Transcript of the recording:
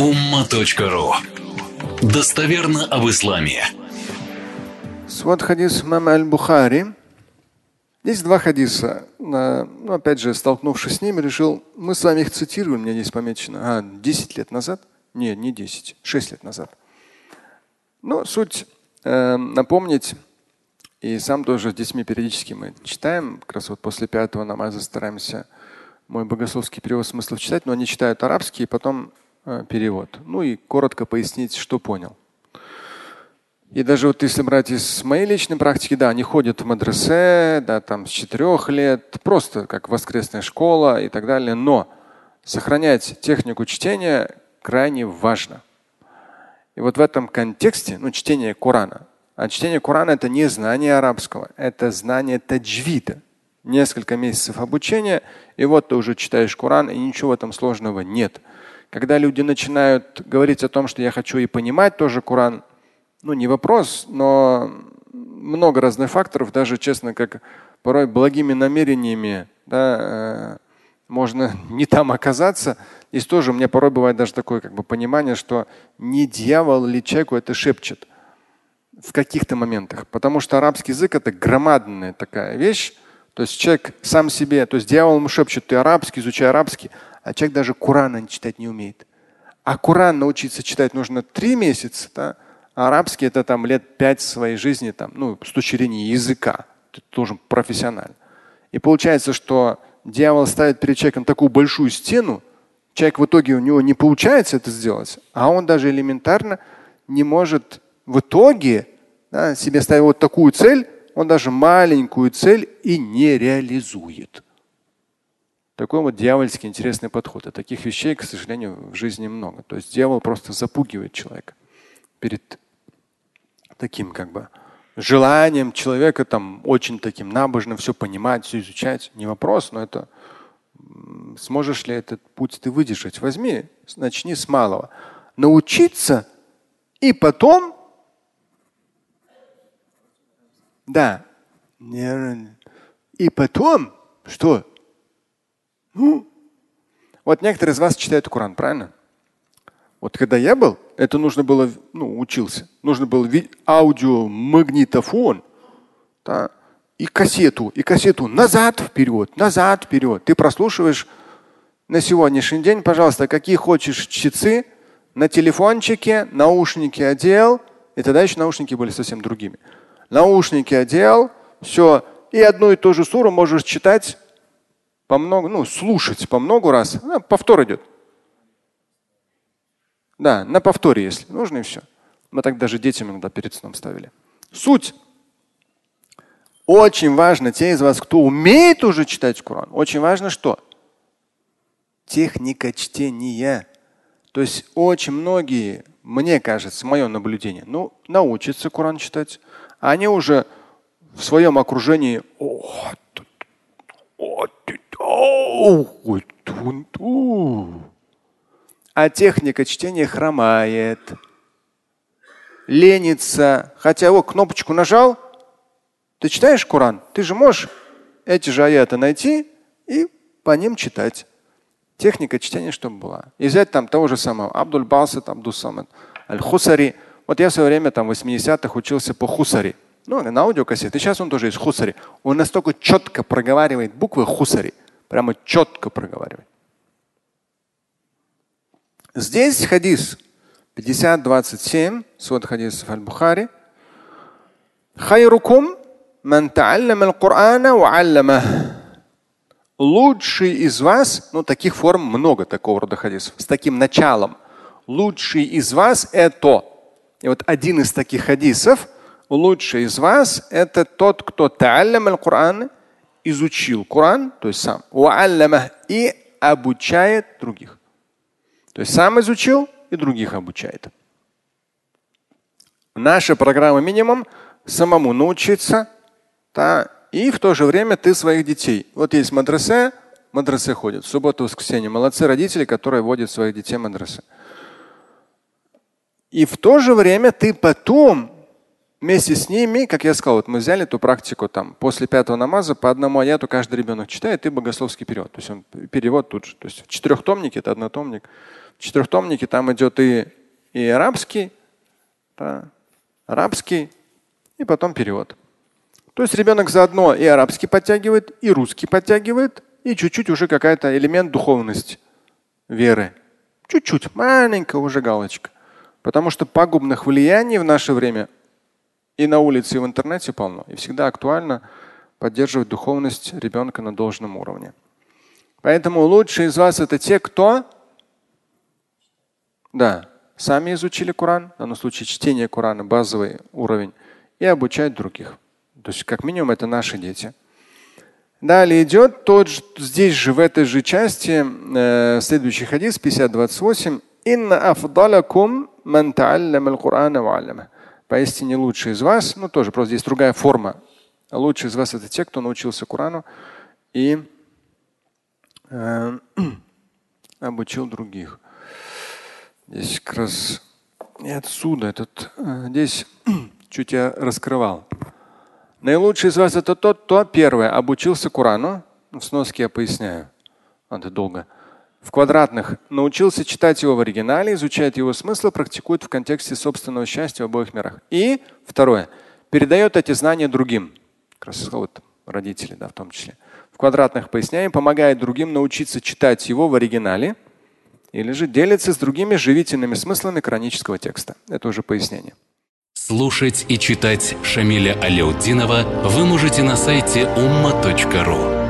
umma.ru Достоверно об исламе. Свод хадис мама аль-Бухари. Здесь два хадиса. Ну, опять же, столкнувшись с ними, решил, мы с вами их цитируем, у меня здесь помечено. А, 10 лет назад? Не, не 10, 6 лет назад. Ну, суть э, напомнить, и сам тоже с детьми периодически мы читаем, как раз вот после пятого намаза стараемся мой богословский перевод смыслов читать, но они читают арабский, и потом перевод. Ну и коротко пояснить, что понял. И даже вот если брать из моей личной практики, да, они ходят в мадресе, да, там с четырех лет, просто как воскресная школа и так далее. Но сохранять технику чтения крайне важно. И вот в этом контексте, ну, чтение Корана. А чтение Корана это не знание арабского, это знание таджвида. Несколько месяцев обучения, и вот ты уже читаешь Коран, и ничего в этом сложного нет. Когда люди начинают говорить о том, что я хочу и понимать тоже Коран, ну не вопрос, но много разных факторов, даже честно, как порой благими намерениями да, э, можно не там оказаться. Здесь тоже у меня порой бывает даже такое как бы понимание, что не дьявол или человеку это шепчет в каких-то моментах. Потому что арабский язык это громадная такая вещь. То есть человек сам себе, то есть дьявол ему шепчет, ты арабский, изучай арабский, а человек даже Корана читать не умеет. А Коран научиться читать нужно три месяца, да? арабский это там лет пять своей жизни, там, ну, с точки зрения языка. Ты должен профессионально. И получается, что дьявол ставит перед человеком такую большую стену, человек в итоге у него не получается это сделать, а он даже элементарно не может в итоге да, себе ставить вот такую цель, он даже маленькую цель и не реализует. Такой вот дьявольский интересный подход. И таких вещей, к сожалению, в жизни много. То есть дьявол просто запугивает человека перед таким как бы желанием человека там очень таким набожным все понимать, все изучать. Не вопрос, но это сможешь ли этот путь ты выдержать? Возьми, начни с малого. Научиться и потом, да, и потом, что? Вот некоторые из вас читают Коран, правильно? Вот когда я был, это нужно было, ну, учился. Нужно было аудиомагнитофон да, и кассету, и кассету назад, вперед, назад, вперед. Ты прослушиваешь на сегодняшний день, пожалуйста, какие хочешь чтецы на телефончике, наушники одел, и тогда еще наушники были совсем другими. Наушники одел, все, и одну и ту же суру можешь читать по много, ну, слушать по много раз. А, повтор идет. Да, на повторе, если нужно, и все. Мы так даже детям иногда перед сном ставили. Суть. Очень важно, те из вас, кто умеет уже читать Коран, очень важно что? Техника чтения. То есть очень многие, мне кажется, мое наблюдение, ну, научатся Коран читать, а они уже в своем окружении а техника чтения хромает, ленится. Хотя его кнопочку нажал, ты читаешь Коран, ты же можешь эти же аяты найти и по ним читать. Техника чтения, чтобы была. И взять там того же самого Абдуль Басит, Абдул Самад, Аль-Хусари. Вот я в свое время там в 80-х учился по Хусари. Ну, на аудиокассете. Сейчас он тоже есть Хусари. Он настолько четко проговаривает буквы Хусари. Прямо четко проговаривает. Здесь хадис 50-27, свод хадисов Аль-Бухари. Хайрукум ман аль-Кур'ана ва аллама. Лучший из вас, ну таких форм много такого рода хадисов, с таким началом. Лучший из вас это. И вот один из таких хадисов, лучший из вас это тот, кто та'аллам аль-Кур'ан, изучил Коран, то есть сам, и обучает других. То есть сам изучил и других обучает. Наша программа минимум самому научиться, да, и в то же время ты своих детей. Вот есть мадресе, мадресе ходят. Суббота, воскресенье. Молодцы родители, которые водят своих детей в мадресе. И в то же время ты потом вместе с ними, как я сказал, вот мы взяли эту практику там после пятого намаза по одному аяту каждый ребенок читает и богословский перевод. То есть он перевод тут же. То есть в четырехтомнике это однотомник. В четырехтомнике там идет и, и арабский, да, арабский, и потом перевод. То есть ребенок заодно и арабский подтягивает, и русский подтягивает, и чуть-чуть уже какая-то элемент духовности, веры. Чуть-чуть, маленькая уже галочка. Потому что пагубных влияний в наше время и на улице, и в интернете полно. И всегда актуально поддерживать духовность ребенка на должном уровне. Поэтому лучшие из вас это те, кто да, сами изучили Коран, в данном случае чтение Корана, базовый уровень, и обучают других. То есть, как минимум, это наши дети. Далее идет тот же, здесь же, в этой же части, э, следующий хадис, 50-28. Инна афдалакум ман та'аллама Поистине лучший из вас, ну тоже просто здесь другая форма. Лучший из вас это те, кто научился Корану и э, обучил других. Здесь как раз не отсюда этот, э, здесь чуть я раскрывал. Наилучший из вас это тот, кто первое обучился Корану. В сноске я поясняю. Это долго в квадратных научился читать его в оригинале, изучает его смысл, практикует в контексте собственного счастья в обоих мирах. И второе, передает эти знания другим. Как раз вот родители, да, в том числе. В квадратных поясняем, помогает другим научиться читать его в оригинале или же делится с другими живительными смыслами коранического текста. Это уже пояснение. Слушать и читать Шамиля Аляутдинова вы можете на сайте umma.ru.